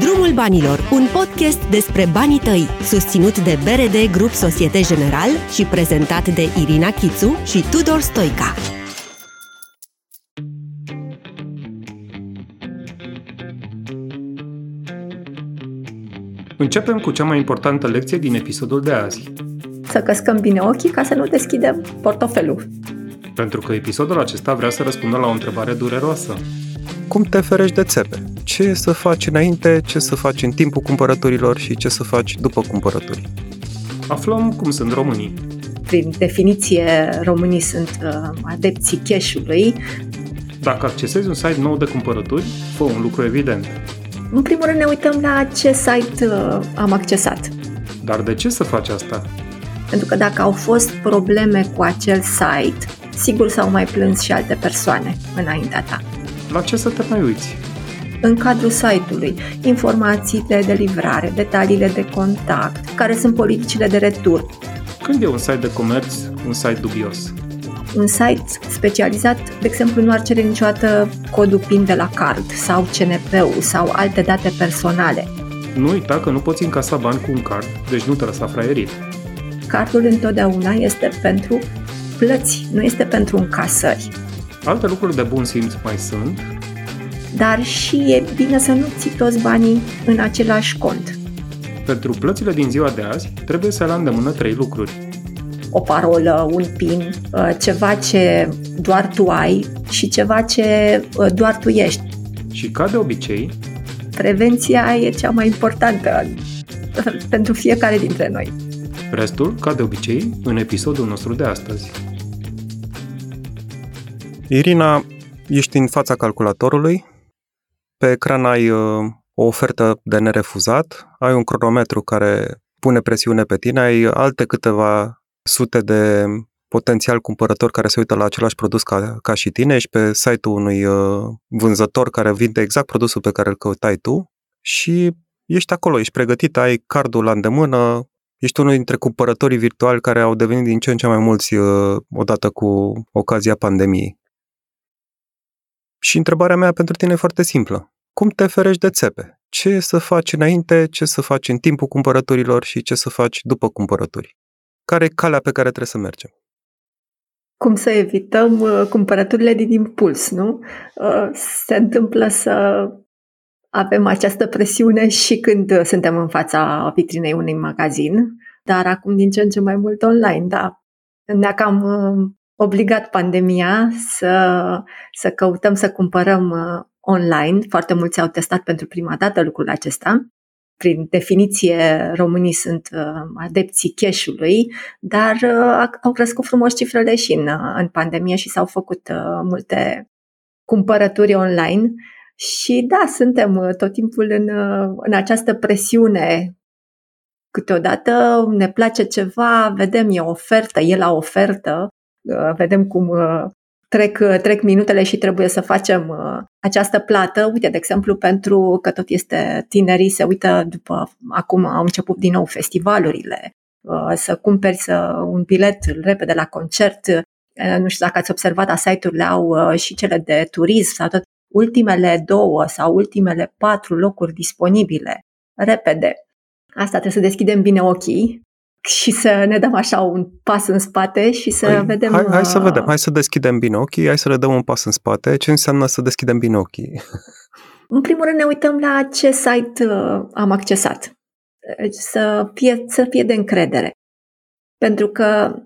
Drumul Banilor, un podcast despre banii tăi, susținut de BRD Grup Societe General și prezentat de Irina Chițu și Tudor Stoica. Începem cu cea mai importantă lecție din episodul de azi. Să căscăm bine ochii ca să nu deschidem portofelul. Pentru că episodul acesta vrea să răspundă la o întrebare dureroasă. Cum te ferești de țepe? Ce să faci înainte, ce să faci în timpul cumpărăturilor și ce să faci după cumpărături? Aflăm cum sunt românii. Prin definiție, românii sunt uh, adepții cash-ului. Dacă accesezi un site nou de cumpărături, fă un lucru evident. În primul rând ne uităm la ce site uh, am accesat. Dar de ce să faci asta? Pentru că dacă au fost probleme cu acel site, sigur s-au mai plâns și alte persoane înaintea ta. La ce să te mai uiți? În cadrul site-ului, informațiile de livrare, detaliile de contact, care sunt politicile de retur. Când e un site de comerț un site dubios? Un site specializat, de exemplu, nu ar cere niciodată codul PIN de la card sau CNP-ul sau alte date personale. Nu uita că nu poți încasa bani cu un card, deci nu te lăsa fraierit. Cardul întotdeauna este pentru plăți, nu este pentru încasări. Alte lucruri de bun simț mai sunt, dar și e bine să nu ții toți banii în același cont. Pentru plățile din ziua de azi, trebuie să le îndemână trei lucruri. O parolă, un PIN, uh, ceva ce doar tu ai și ceva ce uh, doar tu ești. Și ca de obicei, prevenția e cea mai importantă pentru fiecare dintre noi. Restul, ca de obicei, în episodul nostru de astăzi. Irina, ești în fața calculatorului, pe ecran ai uh, o ofertă de nerefuzat, ai un cronometru care pune presiune pe tine, ai alte câteva sute de potențial cumpărători care se uită la același produs ca, ca și tine, ești pe site-ul unui uh, vânzător care vinde exact produsul pe care îl căutai tu. Și ești acolo, ești pregătit, ai cardul la îndemână, ești unul dintre cumpărătorii virtuali care au devenit din ce în ce mai mulți uh, odată cu ocazia pandemiei. Și întrebarea mea pentru tine e foarte simplă. Cum te ferești de țepe? Ce să faci înainte, ce să faci în timpul cumpărăturilor și ce să faci după cumpărături? Care e calea pe care trebuie să mergem? Cum să evităm uh, cumpărăturile din impuls, nu? Uh, se întâmplă să avem această presiune și când uh, suntem în fața vitrinei unui magazin, dar acum din ce în ce mai mult online, da. Ne-a cam uh, obligat pandemia să, să căutăm să cumpărăm uh, online. Foarte mulți au testat pentru prima dată lucrul acesta. Prin definiție, românii sunt adepții cash-ului, dar au crescut frumos cifrele și în, în pandemie și s-au făcut multe cumpărături online și da, suntem uh, tot timpul în, uh, în această presiune. Câteodată ne place ceva, vedem, e ofertă, e la ofertă, uh, vedem cum trec, trec minutele și trebuie să facem această plată. Uite, de exemplu, pentru că tot este tinerii, se uită după, acum au început din nou festivalurile, să cumperi să, un bilet repede la concert. Nu știu dacă ați observat, a site-urile au și cele de turism sau tot ultimele două sau ultimele patru locuri disponibile, repede. Asta trebuie să deschidem bine ochii și să ne dăm așa un pas în spate și să hai, vedem... Hai, hai să uh, vedem, hai să deschidem bine ochii, hai să le dăm un pas în spate. Ce înseamnă să deschidem bine ochii? În primul rând ne uităm la ce site uh, am accesat. Deci să fie, să fie de încredere. Pentru că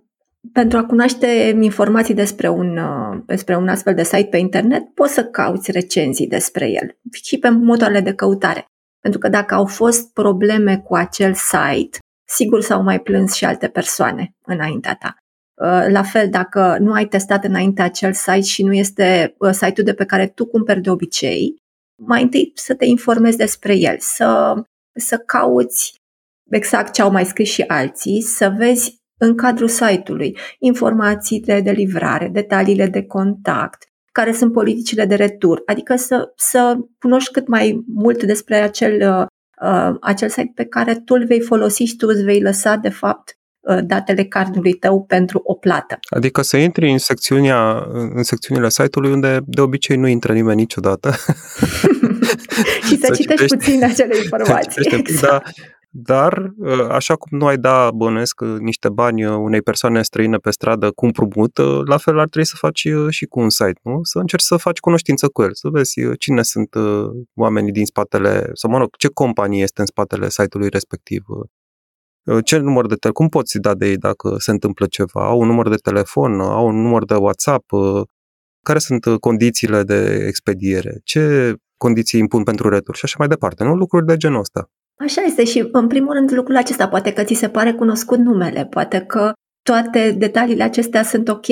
pentru a cunoaște informații despre un, uh, despre un astfel de site pe internet, poți să cauți recenzii despre el și pe motoarele de căutare. Pentru că dacă au fost probleme cu acel site, sigur s-au mai plâns și alte persoane înaintea ta. Uh, la fel, dacă nu ai testat înainte acel site și nu este uh, site-ul de pe care tu cumperi de obicei, mai întâi să te informezi despre el, să, să cauți exact ce au mai scris și alții, să vezi în cadrul site-ului, informațiile de livrare, detaliile de contact, care sunt politicile de retur, adică să, să cunoști cât mai mult despre acel, uh, uh, acel site pe care tu îl vei folosi și tu îți vei lăsa, de fapt, uh, datele cardului tău pentru o plată. Adică să intri în, secțiunea, în secțiunile site-ului unde de obicei nu intră nimeni niciodată. și să, să citești, citești puțin acele informații. Exact. Da, dar, ă, așa cum nu ai da, bănuiesc, ă, niște bani ă, unei persoane străine pe stradă cu împrumut, la fel ar trebui să faci și cu un site, nu? Să încerci să faci cunoștință cu el, să vezi cine sunt oamenii din spatele, sau mă rog, ce companie este în spatele site-ului respectiv, ce număr de telefon, cum poți da de ei dacă se întâmplă ceva, au un număr de telefon, au un număr de WhatsApp, care sunt condițiile de expediere, ce condiții impun pentru retur și așa mai departe, nu? Lucruri de genul ăsta. Așa este și, în primul rând, lucrul acesta poate că ți se pare cunoscut numele, poate că toate detaliile acestea sunt ok,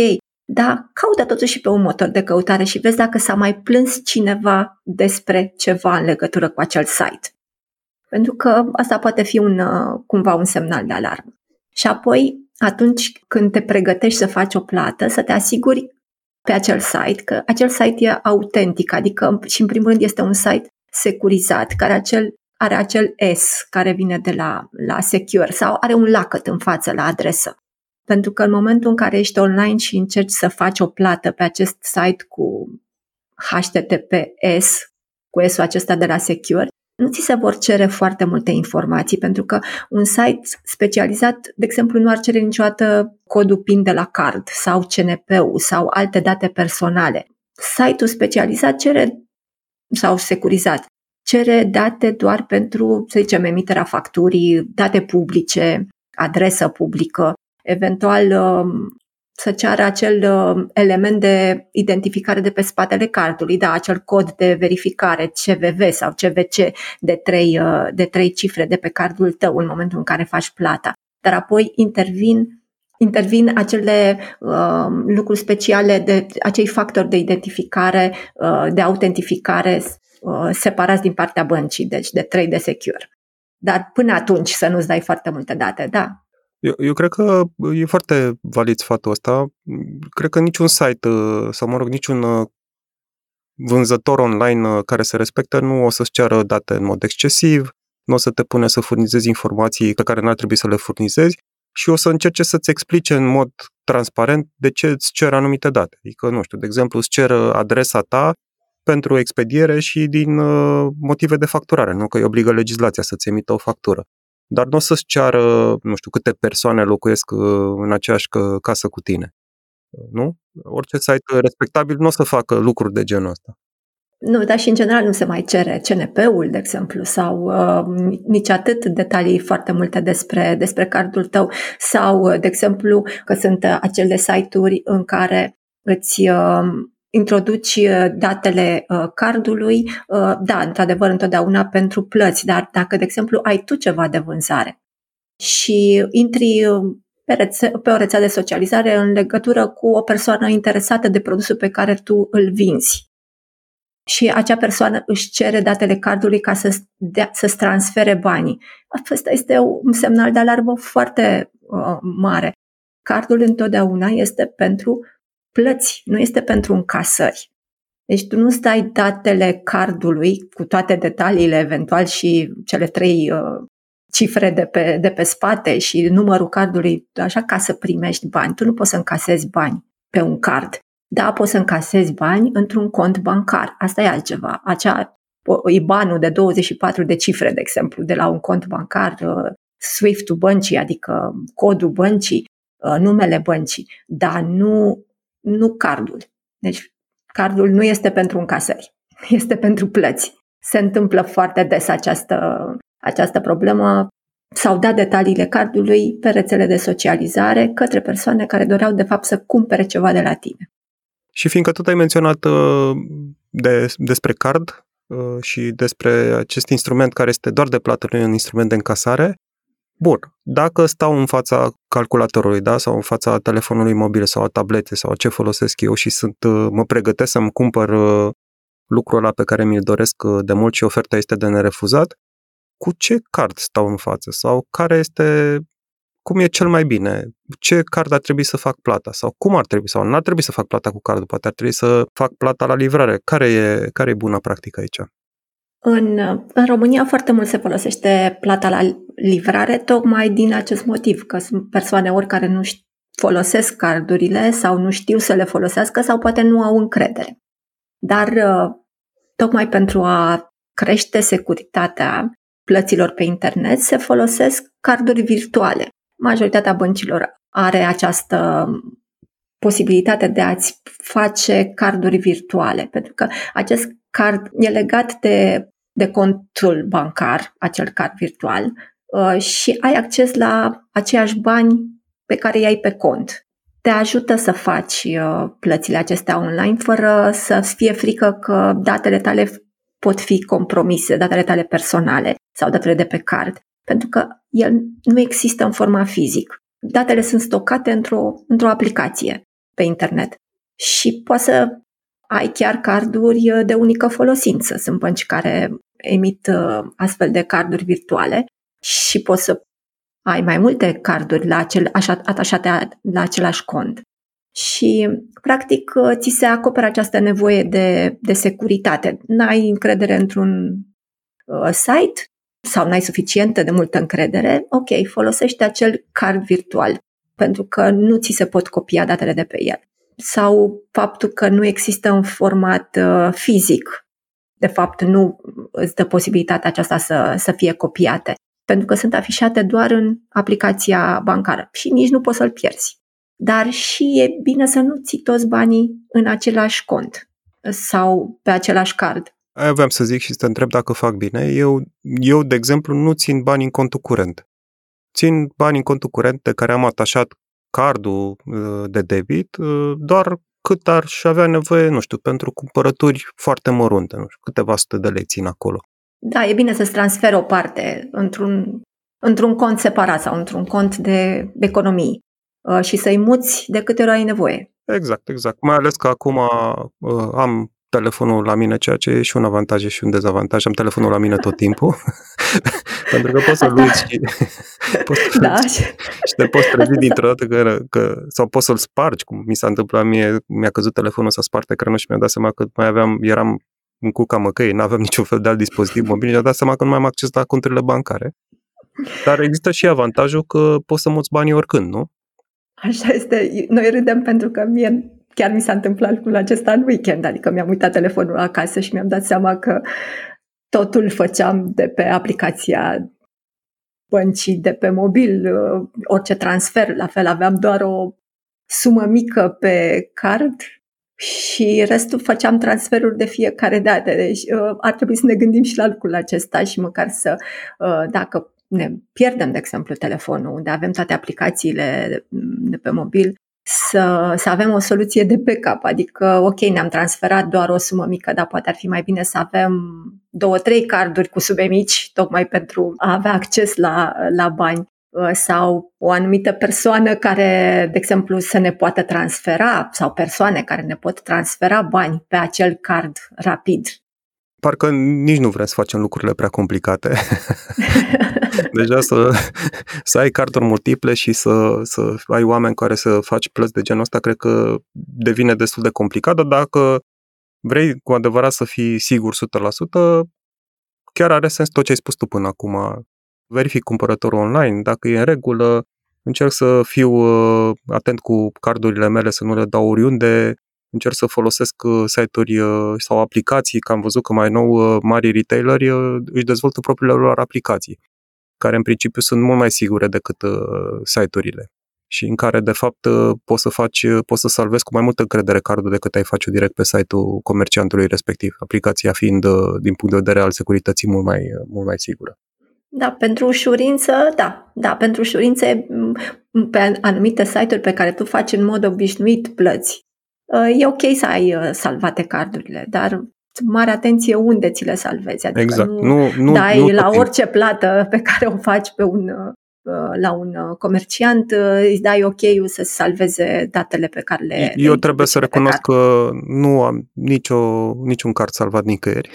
dar caută totuși pe un motor de căutare și vezi dacă s-a mai plâns cineva despre ceva în legătură cu acel site. Pentru că asta poate fi un, uh, cumva un semnal de alarmă. Și apoi, atunci când te pregătești să faci o plată, să te asiguri pe acel site că acel site e autentic, adică și în primul rând este un site securizat, care acel are acel S care vine de la, la secure sau are un lacăt în față la adresă. Pentru că în momentul în care ești online și încerci să faci o plată pe acest site cu HTTPS, cu S-ul acesta de la Secure, nu ți se vor cere foarte multe informații, pentru că un site specializat, de exemplu, nu ar cere niciodată codul PIN de la card sau CNP-ul sau alte date personale. Site-ul specializat cere sau securizat cere date doar pentru, să zicem, emiterea facturii, date publice, adresă publică, eventual um, să ceară acel um, element de identificare de pe spatele cardului, da, acel cod de verificare CVV sau CVC de trei, uh, de trei cifre de pe cardul tău în momentul în care faci plata. Dar apoi intervin intervin acele uh, lucruri speciale, de acei factori de identificare, uh, de autentificare Uh, separați din partea băncii, deci de trei de secure. Dar până atunci să nu-ți dai foarte multe date, da. Eu, eu cred că e foarte valid sfatul ăsta. Cred că niciun site, uh, sau mă rog, niciun uh, vânzător online care se respectă nu o să-ți ceară date în mod excesiv, nu o să te pune să furnizezi informații pe care n-ar trebui să le furnizezi și o să încerce să-ți explice în mod transparent de ce îți cer anumite date. Adică, nu știu, de exemplu, îți cer adresa ta pentru expediere și din uh, motive de facturare, nu că îi obligă legislația să-ți emită o factură. Dar nu o să-ți ceară, nu știu, câte persoane locuiesc uh, în aceeași casă cu tine. Nu? Orice site respectabil nu o să facă lucruri de genul ăsta. Nu, dar și în general nu se mai cere CNP-ul, de exemplu, sau uh, nici atât detalii foarte multe despre, despre cardul tău, sau, de exemplu, că sunt acele site-uri în care îți uh, introduci uh, datele uh, cardului, uh, da, într-adevăr, întotdeauna pentru plăți, dar dacă, de exemplu, ai tu ceva de vânzare și intri pe, rețe- pe o rețea de socializare în legătură cu o persoană interesată de produsul pe care tu îl vinzi și acea persoană își cere datele cardului ca să, dea, să-ți transfere banii. Asta este un semnal de alarmă foarte uh, mare. Cardul întotdeauna este pentru plăți, nu este pentru încasări. Deci tu nu stai datele cardului cu toate detaliile eventual și cele trei uh, cifre de pe, de pe spate și numărul cardului, așa ca să primești bani. Tu nu poți să încasezi bani pe un card. Da, poți să încasezi bani într-un cont bancar. Asta e altceva. Acea IBAN-ul de 24 de cifre, de exemplu, de la un cont bancar, uh, SWIFT-ul băncii, adică codul băncii, uh, numele băncii, dar nu nu cardul. Deci cardul nu este pentru încasări, este pentru plăți. Se întâmplă foarte des această, această problemă. S-au dat detaliile cardului pe rețele de socializare către persoane care doreau de fapt să cumpere ceva de la tine. Și fiindcă tot ai menționat uh, de, despre card uh, și despre acest instrument care este doar de plată, nu e un instrument de încasare, Bun, dacă stau în fața calculatorului, da, sau în fața telefonului mobil sau a tabletei sau ce folosesc eu și sunt, uh, mă pregătesc să-mi cumpăr uh, lucrul ăla pe care mi-l doresc uh, de mult și oferta este de nerefuzat, cu ce card stau în față? Sau care este, cum e cel mai bine, ce card ar trebui să fac plata? Sau cum ar trebui? Sau nu ar trebui să fac plata cu cardul, poate ar trebui să fac plata la livrare. Care e, care e bună practică aici? În, în România foarte mult se folosește plata la livrare tocmai din acest motiv, că sunt persoane ori care nu folosesc cardurile sau nu știu să le folosească sau poate nu au încredere. Dar uh, tocmai pentru a crește securitatea plăților pe internet se folosesc carduri virtuale. Majoritatea băncilor are această posibilitate de a-ți face carduri virtuale, pentru că acest card e legat de, de contul bancar, acel card virtual, uh, și ai acces la aceiași bani pe care îi ai pe cont. Te ajută să faci uh, plățile acestea online fără să fie frică că datele tale pot fi compromise, datele tale personale sau datele de pe card, pentru că el nu există în forma fizic. Datele sunt stocate într-o, într-o aplicație pe internet și poți să ai chiar carduri uh, de unică folosință. Sunt bănci care emit uh, astfel de carduri virtuale și poți să ai mai multe carduri la acel, așa, atașate la același cont. Și, practic, uh, ți se acoperă această nevoie de, de securitate. N-ai încredere într-un uh, site sau n-ai suficientă de multă încredere, ok, folosește acel card virtual, pentru că nu ți se pot copia datele de pe el. Sau faptul că nu există în format uh, fizic. De fapt, nu îți dă posibilitatea aceasta să, să fie copiate pentru că sunt afișate doar în aplicația bancară și nici nu poți să-l pierzi. Dar și e bine să nu ții toți banii în același cont sau pe același card. Aia aveam să zic și să te întreb dacă fac bine. Eu, eu, de exemplu, nu țin bani în contul curent. Țin bani în contul curent de care am atașat cardul uh, de debit uh, doar cât ar și avea nevoie, nu știu, pentru cumpărături foarte mărunte, nu știu, câteva sute de lei țin acolo. Da, e bine să-ți transferi o parte într-un, într-un cont separat sau într-un cont de economii uh, și să-i muți de câte ori ai nevoie. Exact, exact. Mai ales că acum uh, am telefonul la mine, ceea ce e și un avantaj și un dezavantaj. Am telefonul la mine tot timpul, pentru că poți să-l uiți și, poți să da. și te poți trezi dintr-o dată că, că, sau poți să-l spargi, cum mi s-a întâmplat mie, mi-a căzut telefonul să spart ecranul și mi-a dat seama că mai aveam, eram în cuca măcăi, nu aveam niciun fel de alt dispozitiv mobil și a dat seama că nu mai am acces la conturile bancare. Dar există și avantajul că poți să muți banii oricând, nu? Așa este. Noi râdem pentru că mie chiar mi s-a întâmplat lucrul acesta în weekend, adică mi-am uitat telefonul acasă și mi-am dat seama că totul făceam de pe aplicația băncii de pe mobil, orice transfer, la fel aveam doar o sumă mică pe card și restul făceam transferuri de fiecare dată. Deci uh, ar trebui să ne gândim și la lucrul acesta și măcar să, uh, dacă ne pierdem, de exemplu, telefonul, unde avem toate aplicațiile de, de pe mobil, să, să avem o soluție de backup, adică, ok, ne-am transferat doar o sumă mică, dar poate ar fi mai bine să avem două, trei carduri cu sume mici, tocmai pentru a avea acces la, la bani. Uh, sau o anumită persoană care, de exemplu, să ne poată transfera sau persoane care ne pot transfera bani pe acel card rapid. Parcă nici nu vrem să facem lucrurile prea complicate. Deja să, să ai carduri multiple și să, să ai oameni care să faci plăți de genul ăsta, cred că devine destul de complicat, dar dacă vrei cu adevărat să fii sigur 100%, chiar are sens tot ce ai spus tu până acum. Verific cumpărătorul online, dacă e în regulă, încerc să fiu uh, atent cu cardurile mele, să nu le dau oriunde, încerc să folosesc uh, site-uri uh, sau aplicații, că am văzut că mai nou mari retaileri își dezvoltă propriile lor aplicații, care în principiu sunt mult mai sigure decât site-urile și în care, de fapt, poți să faci, poți să salvezi cu mai multă încredere cardul decât ai face direct pe site-ul comerciantului respectiv, aplicația fiind, din punct de vedere al securității, mult mai, mult mai sigură. Da, pentru ușurință, da. Da, pentru ușurință pe anumite site-uri pe care tu faci în mod obișnuit plăți. Uh, e ok să ai uh, salvate cardurile, dar mare atenție unde ți le salvezi. Adică exact. nu, nu, nu dai nu la orice plată pe care o faci pe un, uh, la un comerciant, îți dai ok-ul să salveze datele pe care le Eu trebuie să recunosc că nu am nicio, niciun card salvat nicăieri.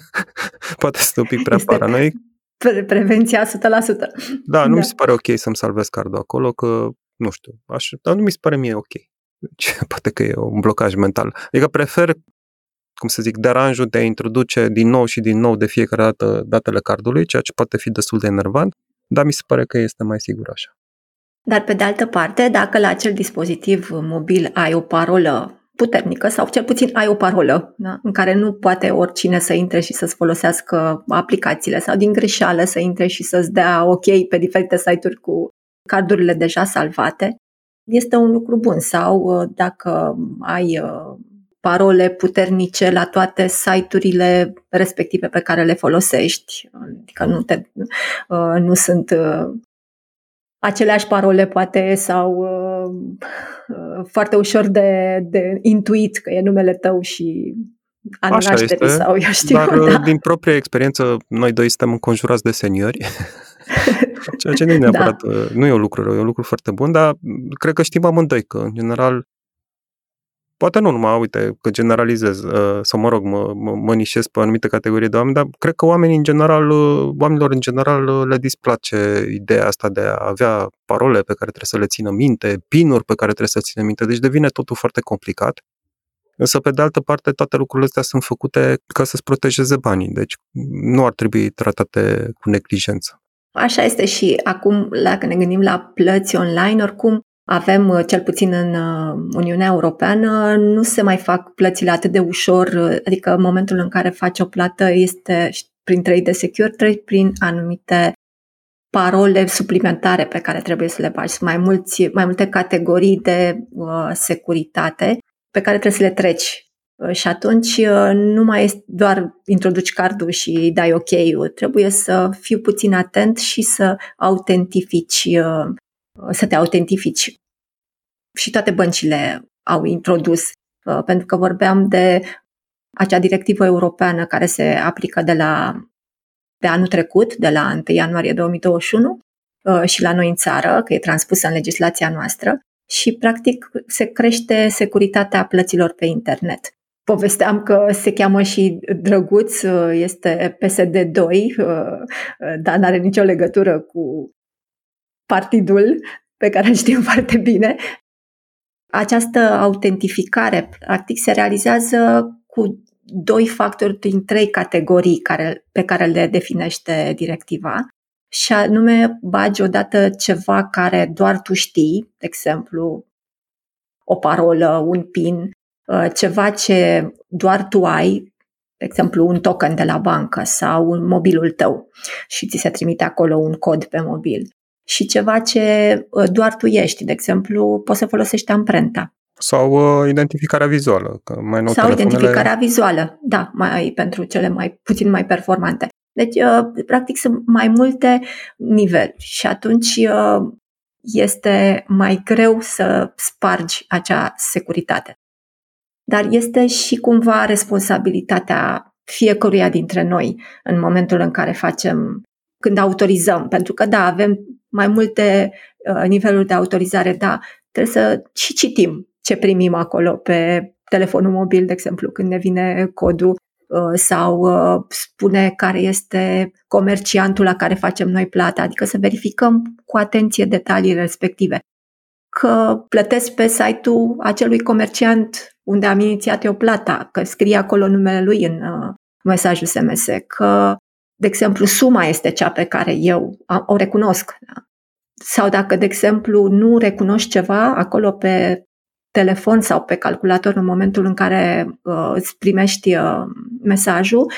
Poate să un pic prea este, paranoic pre- prevenția 100%. Da, nu da. mi se pare ok să-mi salvez cardul acolo, că nu știu, aș, dar nu mi se pare mie ok. Deci, poate că e un blocaj mental. Adică prefer cum să zic, deranjul de a introduce din nou și din nou de fiecare dată datele cardului, ceea ce poate fi destul de enervant, dar mi se pare că este mai sigur așa. Dar pe de altă parte, dacă la acel dispozitiv mobil ai o parolă puternică sau cel puțin ai o parolă da? în care nu poate oricine să intre și să-ți folosească aplicațiile sau din greșeală să intre și să-ți dea OK pe diferite site-uri cu cardurile deja salvate, este un lucru bun. Sau uh, dacă ai uh, parole puternice la toate site-urile respective pe care le folosești, adică nu, te, uh, nu sunt aceleași parole poate sau uh, foarte ușor de, de intuit că e numele tău și an Așa este, sau eu știu. Dar da. din propria experiență, noi doi suntem înconjurați de seniori, ceea ce nu e neapărat, da. nu e un lucru rău, e un lucru foarte bun, dar cred că știm amândoi că, în general, poate nu numai, uite, că generalizez, uh, sau mă rog, mă, mă, mă nișez pe anumite categorii de oameni, dar cred că oamenii în general, uh, oamenilor în general uh, le displace ideea asta de a avea parole pe care trebuie să le țină minte, pinuri pe care trebuie să țină minte, deci devine totul foarte complicat. Însă, pe de altă parte, toate lucrurile astea sunt făcute ca să-ți protejeze banii, deci nu ar trebui tratate cu neglijență. Așa este și acum, dacă ne gândim la plăți online, oricum avem, uh, cel puțin în uh, Uniunea Europeană, nu se mai fac plățile atât de ușor, uh, adică în momentul în care faci o plată este prin trei de secure, trei prin anumite parole suplimentare pe care trebuie să le bagi. Sunt mai, mulți, mai multe categorii de uh, securitate pe care trebuie să le treci. Uh, și atunci uh, nu mai este doar introduci cardul și dai ok trebuie să fiu puțin atent și să autentifici uh, să te autentifici. Și toate băncile au introdus, uh, pentru că vorbeam de acea directivă europeană care se aplică de la de anul trecut, de la 1 ianuarie 2021 uh, și la noi în țară, că e transpusă în legislația noastră și practic se crește securitatea plăților pe internet. Povesteam că se cheamă și drăguț, uh, este PSD2, dar nu are nicio legătură cu partidul pe care îl știu foarte bine. Această autentificare, practic, se realizează cu doi factori din trei categorii care, pe care le definește directiva. Și anume, bagi odată ceva care doar tu știi, de exemplu, o parolă, un PIN, uh, ceva ce doar tu ai, de exemplu, un token de la bancă sau un mobilul tău și ți se trimite acolo un cod pe mobil și ceva ce uh, doar tu ești. De exemplu, poți să folosești amprenta. Sau uh, identificarea vizuală. Că mai nou Sau telefoanele... identificarea vizuală, da, mai pentru cele mai puțin mai performante. Deci, uh, practic, sunt mai multe niveluri și atunci uh, este mai greu să spargi acea securitate. Dar este și cumva responsabilitatea fiecăruia dintre noi în momentul în care facem, când autorizăm. Pentru că, da, avem mai multe uh, niveluri de autorizare, da, trebuie să și citim ce primim acolo pe telefonul mobil, de exemplu, când ne vine codul uh, sau uh, spune care este comerciantul la care facem noi plata, adică să verificăm cu atenție detaliile respective. Că plătesc pe site-ul acelui comerciant unde am inițiat eu plata, că scrie acolo numele lui în uh, mesajul SMS, că, de exemplu, suma este cea pe care eu o recunosc. Da? Sau dacă, de exemplu, nu recunoști ceva acolo pe telefon sau pe calculator în momentul în care uh, îți primești uh, mesajul,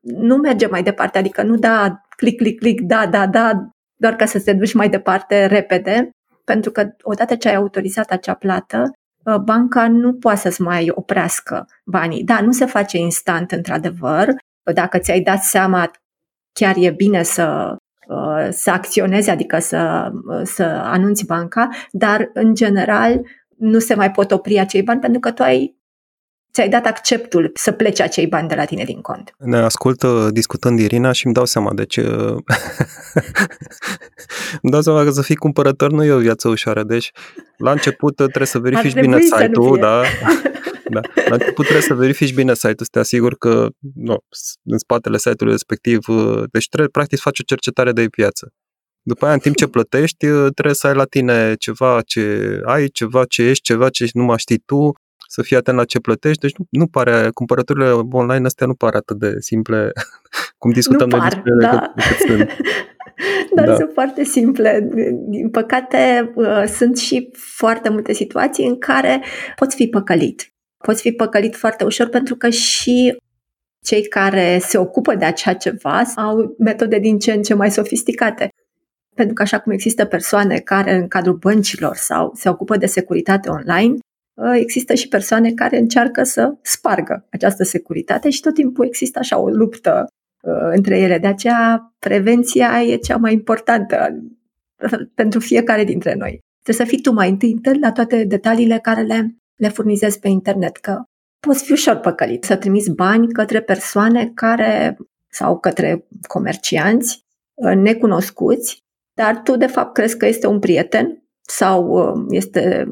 nu merge mai departe, adică nu da click, click, click, da, da, da, doar ca să te duci mai departe repede, pentru că odată ce ai autorizat acea plată, uh, banca nu poate să-ți mai oprească banii. Da, nu se face instant, într-adevăr. Dacă ți-ai dat seama, chiar e bine să Uh, să acționezi, adică să, uh, să anunți banca, dar în general nu se mai pot opri acei bani pentru că tu ai ți-ai dat acceptul să plece acei bani de la tine din cont. Ne ascult uh, discutând Irina și îmi dau seama, deci îmi dau seama că să fii cumpărător nu e o viață ușoară, deci la început trebuie să verifici bine site-ul, da? Da. La început trebuie să verifici bine site-ul, să te asiguri că nu, în spatele site-ului respectiv, uh, deci trebuie practic să faci o cercetare de piață. După aia, în timp ce plătești, uh, trebuie să ai la tine ceva ce ai, ceva ce ești, ceva ce nu mai știi tu să fii atent la ce plătești. Deci nu, nu pare, cumpărăturile online astea nu pare atât de simple cum discutăm nu noi par, despre da. sunt. Dar Da. sunt foarte simple. Din păcate, uh, sunt și foarte multe situații în care poți fi păcălit. Poți fi păcălit foarte ușor pentru că și cei care se ocupă de acea ceva au metode din ce în ce mai sofisticate. Pentru că așa cum există persoane care în cadrul băncilor sau se ocupă de securitate online, uh, există și persoane care încearcă să spargă această securitate și tot timpul există așa o luptă uh, între ele. De aceea, prevenția e cea mai importantă uh, pentru fiecare dintre noi. Trebuie să fii tu mai întâi atent la toate detaliile care le, le furnizezi pe internet, că poți fi ușor păcălit, să trimiți bani către persoane care sau către comercianți uh, necunoscuți, dar tu de fapt crezi că este un prieten sau uh, este,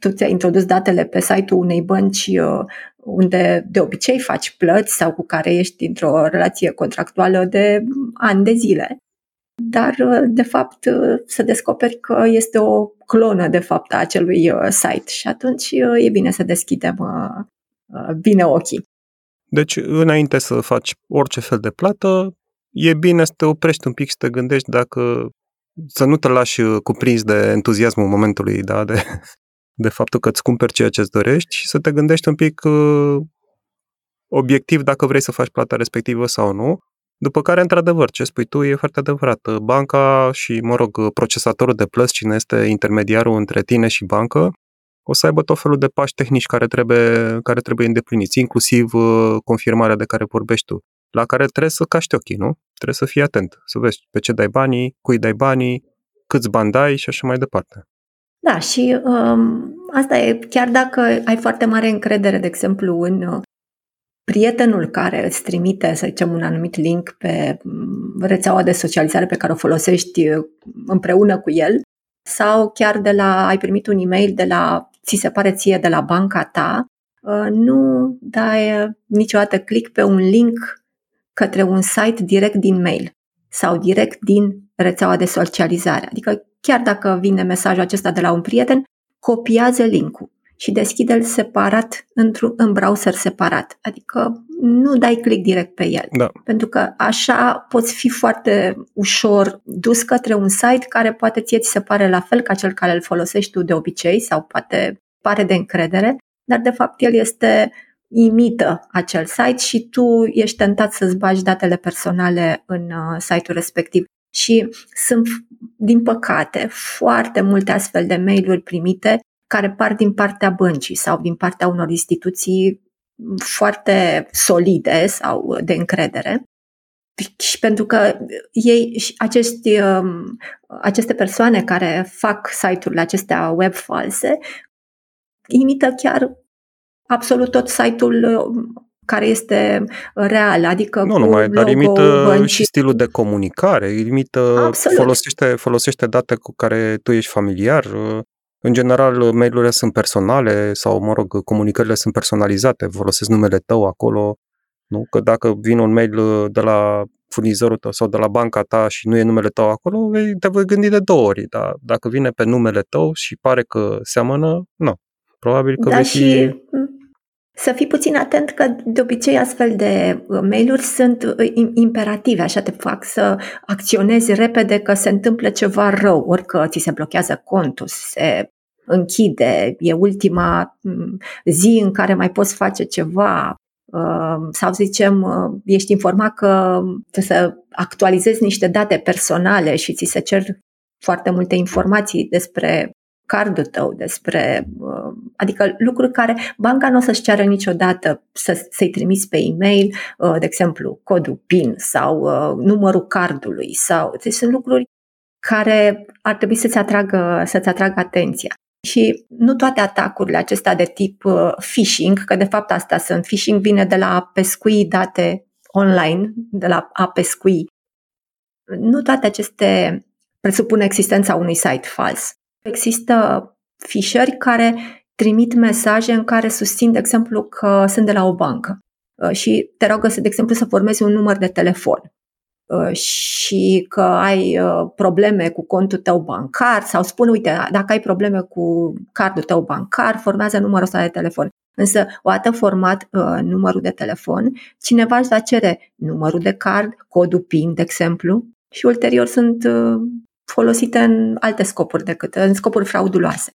tu ți-ai introdus datele pe site-ul unei bănci uh, unde de obicei faci plăți sau cu care ești într-o relație contractuală de ani de zile. Dar, uh, de fapt, uh, să descoperi că este o clonă, de fapt, a acelui uh, site și atunci uh, e bine să deschidem uh, uh, bine ochii. Deci, înainte să faci orice fel de plată, e bine să te oprești un pic și să te gândești dacă să nu te lași uh, cuprins de entuziasmul momentului, da, de, de faptul că îți cumperi ceea ce îți dorești și să te gândești un pic uh, obiectiv dacă vrei să faci plata respectivă sau nu. După care, într-adevăr, ce spui tu e foarte adevărat. Banca și, mă rog, procesatorul de plăți, cine este intermediarul între tine și bancă, o să aibă tot felul de pași tehnici care trebuie, care trebuie îndepliniți, inclusiv uh, confirmarea de care vorbești tu, la care trebuie să caști ochii, nu? Trebuie să fii atent, să vezi pe ce dai banii, cui dai banii, câți bani dai și așa mai departe. Da, și um, asta e chiar dacă ai foarte mare încredere, de exemplu, în uh, prietenul care îți trimite, să zicem, un anumit link pe mm, rețeaua de socializare pe care o folosești uh, împreună cu el, sau chiar de la, ai primit un e-mail de la, ți se pare ție, de la banca ta, uh, nu dai uh, niciodată click pe un link către un site direct din mail sau direct din rețeaua de socializare. Adică chiar dacă vine mesajul acesta de la un prieten, copiază linkul și deschide-l separat într-un în browser separat. Adică nu dai click direct pe el. Da. Pentru că așa poți fi foarte ușor dus către un site care poate ție ți se pare la fel ca cel care îl folosești tu de obicei sau poate pare de încredere, dar de fapt el este imită acel site și tu ești tentat să-ți bagi datele personale în uh, site-ul respectiv. Și sunt, din păcate, foarte multe astfel de mail-uri primite care par din partea băncii sau din partea unor instituții foarte solide sau de încredere. Și pentru că ei, și acești, um, aceste persoane care fac site-urile acestea web false, imită chiar absolut tot site-ul um, care este real, adică Nu cu numai, dar logo imită băncii. și stilul de comunicare, imită, Absolut. folosește, folosește date cu care tu ești familiar. În general, mail-urile sunt personale sau, mă rog, comunicările sunt personalizate, folosesc numele tău acolo. Nu? Că dacă vine un mail de la furnizorul tău sau de la banca ta și nu e numele tău acolo, vei- te voi gândi de două ori. Dar dacă vine pe numele tău și pare că seamănă, nu. Probabil că Da, vei fi... și să fii puțin atent că de obicei astfel de uh, mail-uri sunt uh, im- imperative, așa te fac să acționezi repede că se întâmplă ceva rău, ori că ți se blochează contul, se închide, e ultima mm, zi în care mai poți face ceva, uh, sau să zicem, uh, ești informat că trebuie să actualizezi niște date personale și ți se cer foarte multe informații despre cardul tău, despre, uh, adică lucruri care banca nu o să-și ceară niciodată să, să-i trimiți pe e-mail, uh, de exemplu, codul PIN sau uh, numărul cardului sau, deci sunt lucruri care ar trebui să-ți atragă, să-ți atragă atenția. Și nu toate atacurile acestea de tip uh, phishing, că de fapt asta sunt, phishing vine de la a pescui date online, de la a pescui. Nu toate aceste presupun existența unui site fals. Există fișări care trimit mesaje în care susțin, de exemplu, că sunt de la o bancă uh, și te rogă, să, de exemplu, să formezi un număr de telefon uh, și că ai uh, probleme cu contul tău bancar sau spun, uite, dacă ai probleme cu cardul tău bancar, formează numărul ăsta de telefon. Însă, odată format uh, numărul de telefon, cineva își va cere numărul de card, codul PIN, de exemplu, și ulterior sunt uh, folosite în alte scopuri decât în scopuri frauduloase.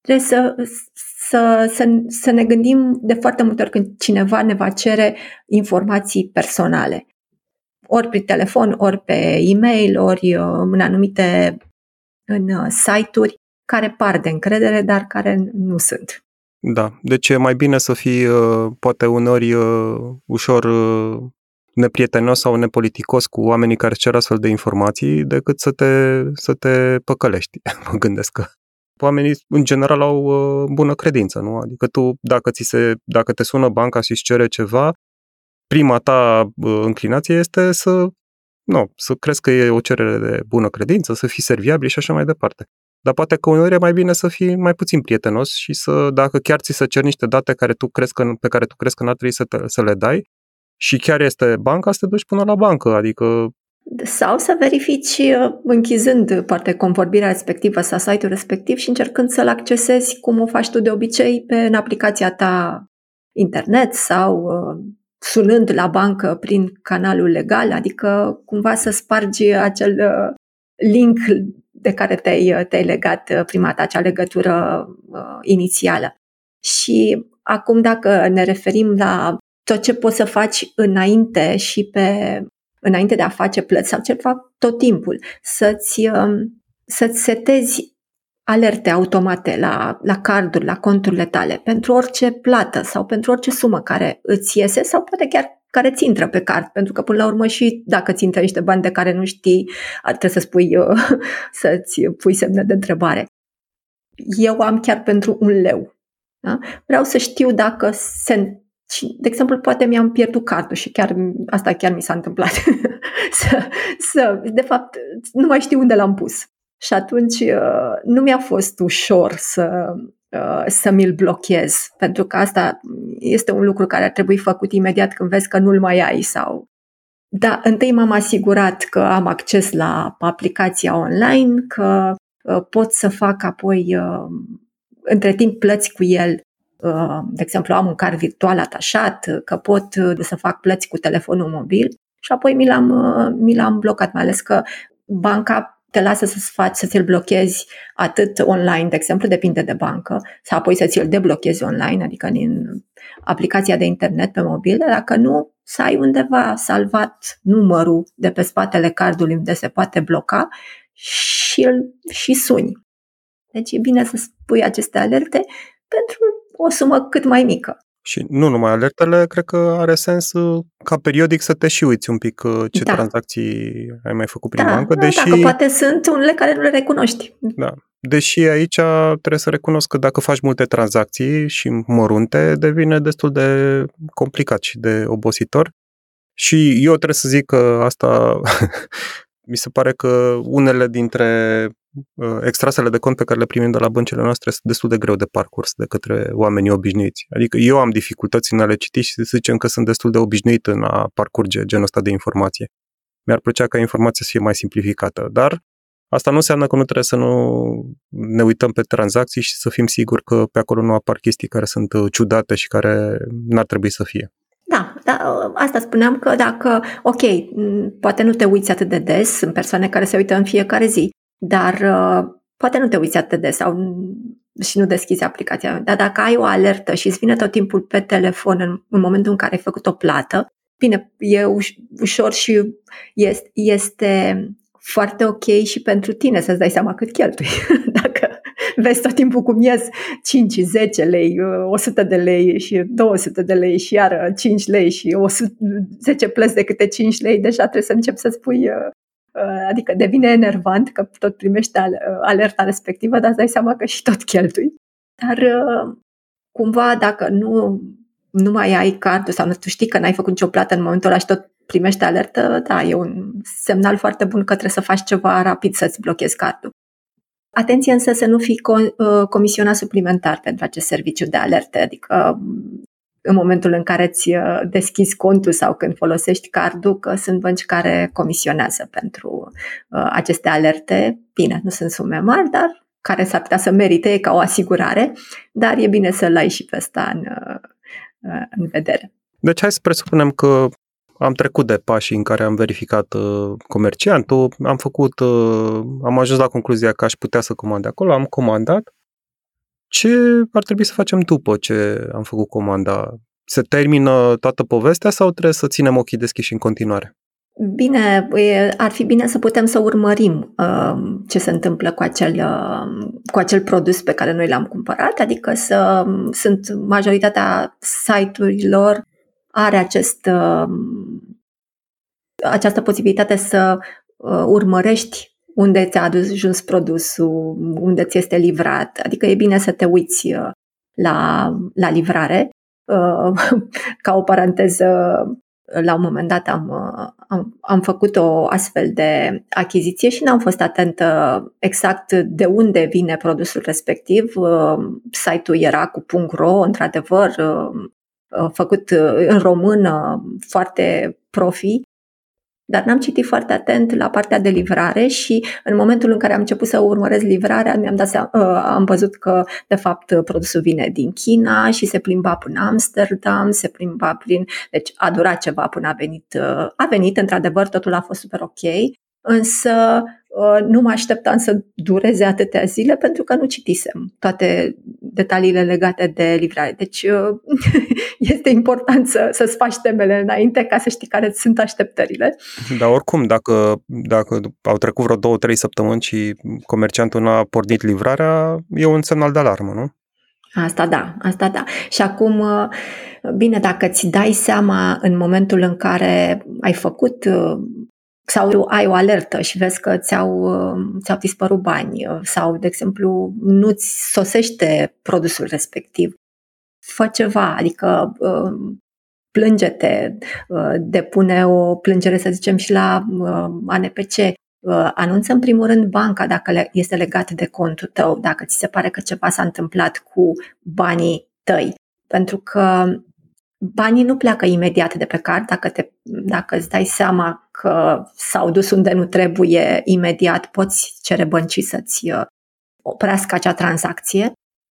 Trebuie să, să, să, să ne gândim de foarte multe ori când cineva ne va cere informații personale. Ori prin telefon, ori pe e-mail, ori uh, în anumite în uh, site-uri care par de încredere, dar care nu sunt. Da, deci e mai bine să fii uh, poate uneori ușor neprietenos sau nepoliticos cu oamenii care cer astfel de informații decât să te, să te păcălești. Mă gândesc că oamenii în general au uh, bună credință, nu? Adică tu, dacă, ți se, dacă te sună banca și îți cere ceva, prima ta uh, înclinație este să, nu, să crezi că e o cerere de bună credință, să fii serviabil și așa mai departe. Dar poate că uneori e mai bine să fii mai puțin prietenos și să, dacă chiar ți se cer niște date care tu crezi că, pe care tu crezi că n-ar trebui să, te, să le dai, și chiar este banca, să te duci până la bancă. Adică sau să verifici uh, închizând poate convorbirea respectivă sau site-ul respectiv și încercând să-l accesezi cum o faci tu de obicei pe în aplicația ta internet sau uh, sunând la bancă prin canalul legal, adică cumva să spargi acel uh, link de care te-ai, te-ai legat prima dată, acea legătură uh, inițială. Și acum dacă ne referim la tot ce poți să faci înainte și pe înainte de a face plăți sau ce fac tot timpul, să-ți, um, să-ți setezi alerte automate la, la carduri, la conturile tale, pentru orice plată sau pentru orice sumă care îți iese sau poate chiar care ți intră pe card, pentru că până la urmă și dacă ți intră niște bani de care nu știi, trebuie să spui, uh, să-ți pui semne de întrebare. Eu am chiar pentru un leu. Da? Vreau să știu dacă se și, de exemplu, poate mi-am pierdut cardul și chiar asta chiar mi s-a întâmplat. să, să, de fapt, nu mai știu unde l-am pus. Și atunci uh, nu mi-a fost ușor să, uh, să mi-l blochez, pentru că asta este un lucru care ar trebui făcut imediat când vezi că nu-l mai ai sau da, întâi m-am asigurat că am acces la aplicația online, că uh, pot să fac apoi între timp plăți cu el. Uh, de exemplu, am un card virtual atașat, uh, că pot uh, să fac plăți cu telefonul mobil și apoi mi l-am, mi l-am blocat, mai ales că banca te lasă să-ți faci, să ți-l blochezi atât online, de exemplu, depinde de bancă, sau apoi să ți-l deblochezi online, adică din aplicația de internet pe mobil, dacă nu, să ai undeva salvat numărul de pe spatele cardului unde se poate bloca și, și suni. Deci e bine să spui aceste alerte pentru o sumă cât mai mică. Și nu numai alertele, cred că are sens uh, ca periodic să te și uiți un pic uh, ce da. tranzacții ai mai făcut prin da, bancă. Da, deși... Dacă poate sunt unele care nu le recunoști. Da. Deși aici trebuie să recunosc că dacă faci multe tranzacții și mărunte, devine destul de complicat și de obositor. Și eu trebuie să zic că asta mi se pare că unele dintre Uh, extrasele de cont pe care le primim de la băncile noastre sunt destul de greu de parcurs de către oamenii obișnuiți. Adică eu am dificultăți în a le citi și să zicem că sunt destul de obișnuit în a parcurge genul ăsta de informație. Mi-ar plăcea ca informația să fie mai simplificată, dar asta nu înseamnă că nu trebuie să nu ne uităm pe tranzacții și să fim siguri că pe acolo nu apar chestii care sunt uh, ciudate și care n-ar trebui să fie. Da, da, asta spuneam că dacă, ok, poate nu te uiți atât de des, sunt persoane care se uită în fiecare zi, dar uh, poate nu te uiți atât de des sau și nu deschizi aplicația. Dar dacă ai o alertă și îți vine tot timpul pe telefon în, în momentul în care ai făcut o plată, bine, e uș- ușor și este, este foarte ok și pentru tine să-ți dai seama cât cheltui. Dacă vezi tot timpul cum ies 5, 10 lei, 100 de lei și 200 de lei și iară 5 lei și 100, 10 plăți de câte 5 lei, deja trebuie să începi să spui uh, Uh, adică devine enervant că tot primești uh, alerta respectivă, dar îți dai seama că și tot cheltui. Dar uh, cumva dacă nu, nu mai ai cardul sau nu tu știi că n-ai făcut nicio plată în momentul ăla și tot primești alertă, da, e un semnal foarte bun că trebuie să faci ceva rapid să-ți blochezi cardul. Atenție însă să nu fii comisionat suplimentar pentru acest serviciu de alerte, adică în momentul în care îți uh, deschizi contul sau când folosești cardul, că sunt bănci care comisionează pentru uh, aceste alerte. Bine, nu sunt sume mari, dar care s-ar putea să merite ca o asigurare, dar e bine să-l ai și pe ăsta în, în vedere. Deci hai să presupunem că am trecut de pașii în care am verificat uh, comerciantul, am făcut, uh, am ajuns la concluzia că aș putea să comand acolo, am comandat. Ce ar trebui să facem după ce am făcut comanda? Se termină toată povestea sau trebuie să ținem ochii deschiși în continuare? Bine, ar fi bine să putem să urmărim uh, ce se întâmplă cu acel, uh, cu acel produs pe care noi l-am cumpărat, adică să sunt majoritatea site-urilor are acest, uh, această posibilitate să uh, urmărești unde ți-a ajuns produsul, unde ți este livrat. Adică e bine să te uiți uh, la, la livrare. Ca o paranteză, la un moment dat am, am, am făcut o astfel de achiziție și n-am fost atentă exact de unde vine produsul respectiv. Site-ul era cu .ro, într-adevăr, Uh, făcut uh, în română foarte profi, dar n-am citit foarte atent la partea de livrare și în momentul în care am început să urmăresc livrarea, mi-am dat seama, uh, am văzut că de fapt produsul vine din China și se plimba până Amsterdam, se plimba prin, deci a durat ceva până a venit, a venit, într-adevăr, totul a fost super ok, însă Uh, nu mă așteptam să dureze atâtea zile pentru că nu citisem toate detaliile legate de livrare. Deci uh, este important să, să-ți faci temele înainte ca să știi care sunt așteptările. Dar oricum, dacă, dacă au trecut vreo două, trei săptămâni și comerciantul nu a pornit livrarea, e un semnal de alarmă, nu? Asta da, asta da. Și acum, uh, bine, dacă ți dai seama în momentul în care ai făcut sau ai o alertă și vezi că ți-au, ți-au dispărut bani sau, de exemplu, nu-ți sosește produsul respectiv. Fă ceva, adică plânge-te, depune o plângere, să zicem, și la ANPC, anunță în primul rând banca dacă este legat de contul tău, dacă ți se pare că ceva s-a întâmplat cu banii tăi. Pentru că banii nu pleacă imediat de pe card dacă, te, dacă îți dai seama că s-au dus unde nu trebuie imediat, poți cere băncii să-ți uh, oprească acea tranzacție,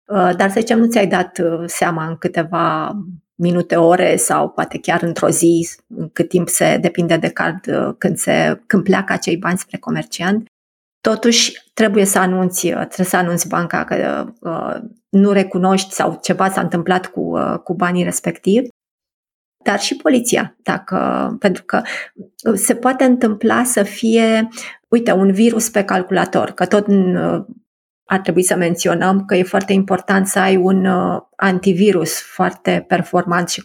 uh, dar să zicem nu ți-ai dat uh, seama în câteva minute, ore sau poate chiar într-o zi, în cât timp se depinde de card când, se, când pleacă acei bani spre comerciant, totuși trebuie să anunți, trebuie să anunți banca că uh, nu recunoști sau ceva s-a întâmplat cu, uh, cu banii respectivi dar și poliția, dacă, pentru că se poate întâmpla să fie, uite, un virus pe calculator, că tot ar trebui să menționăm că e foarte important să ai un uh, antivirus foarte performant și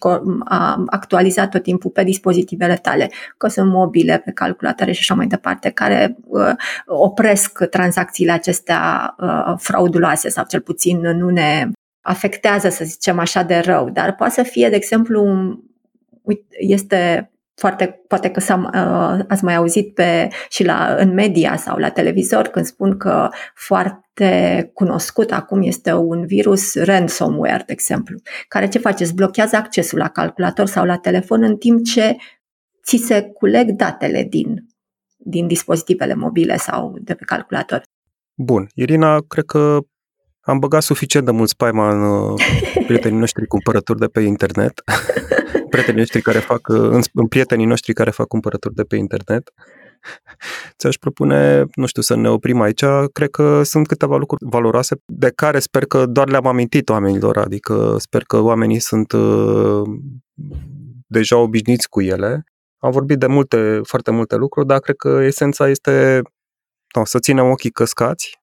actualizat tot timpul pe dispozitivele tale, că sunt mobile, pe calculatoare și așa mai departe, care uh, opresc tranzacțiile acestea uh, frauduloase sau cel puțin nu ne afectează, să zicem așa, de rău. Dar poate să fie, de exemplu, un uite, este foarte, poate că s-a, uh, ați mai auzit pe, și la, în media sau la televizor când spun că foarte cunoscut acum este un virus ransomware, de exemplu, care ce face? Îți blochează accesul la calculator sau la telefon în timp ce ți se culeg datele din, din dispozitivele mobile sau de pe calculator. Bun. Irina, cred că am băgat suficient de mult spaima în uh, prietenii noștri cumpărături de pe internet. prietenii noștri care fac, în, în prietenii noștri care fac cumpărături de pe internet. Ți-aș propune, nu știu, să ne oprim aici. Cred că sunt câteva lucruri valoroase de care sper că doar le-am amintit oamenilor, adică sper că oamenii sunt uh, deja obișnuiți cu ele. Am vorbit de multe, foarte multe lucruri, dar cred că esența este no, să ținem ochii căscați,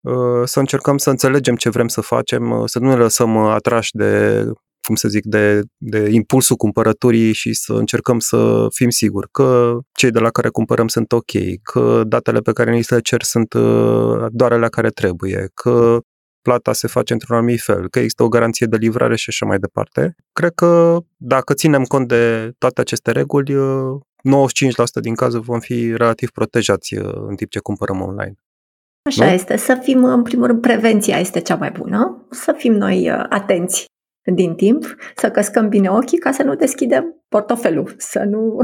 uh, să încercăm să înțelegem ce vrem să facem, uh, să nu ne lăsăm atrași de cum să zic, de, de impulsul cumpărăturii și să încercăm să fim siguri că cei de la care cumpărăm sunt ok, că datele pe care ni le cer sunt uh, doar alea care trebuie, că plata se face într-un anumit fel, că există o garanție de livrare și așa mai departe. Cred că dacă ținem cont de toate aceste reguli, 95% uh, din cazuri vom fi relativ protejați uh, în timp ce cumpărăm online. Așa nu? este, să fim, în primul rând, prevenția este cea mai bună, să fim noi atenți din timp, să căscăm bine ochii ca să nu deschidem portofelul, să nu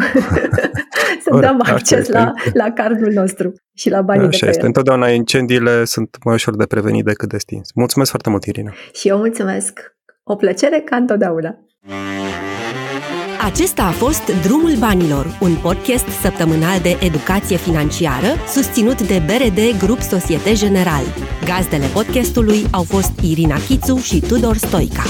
să Or, dăm acces la, la cardul nostru și la banii Așa de este. El. Întotdeauna incendiile sunt mai ușor de prevenit decât de stins. Mulțumesc foarte mult, Irina. Și eu mulțumesc. O plăcere ca întotdeauna. Acesta a fost Drumul Banilor, un podcast săptămânal de educație financiară susținut de BRD Grup Societe General. Gazdele podcastului au fost Irina Chițu și Tudor Stoica.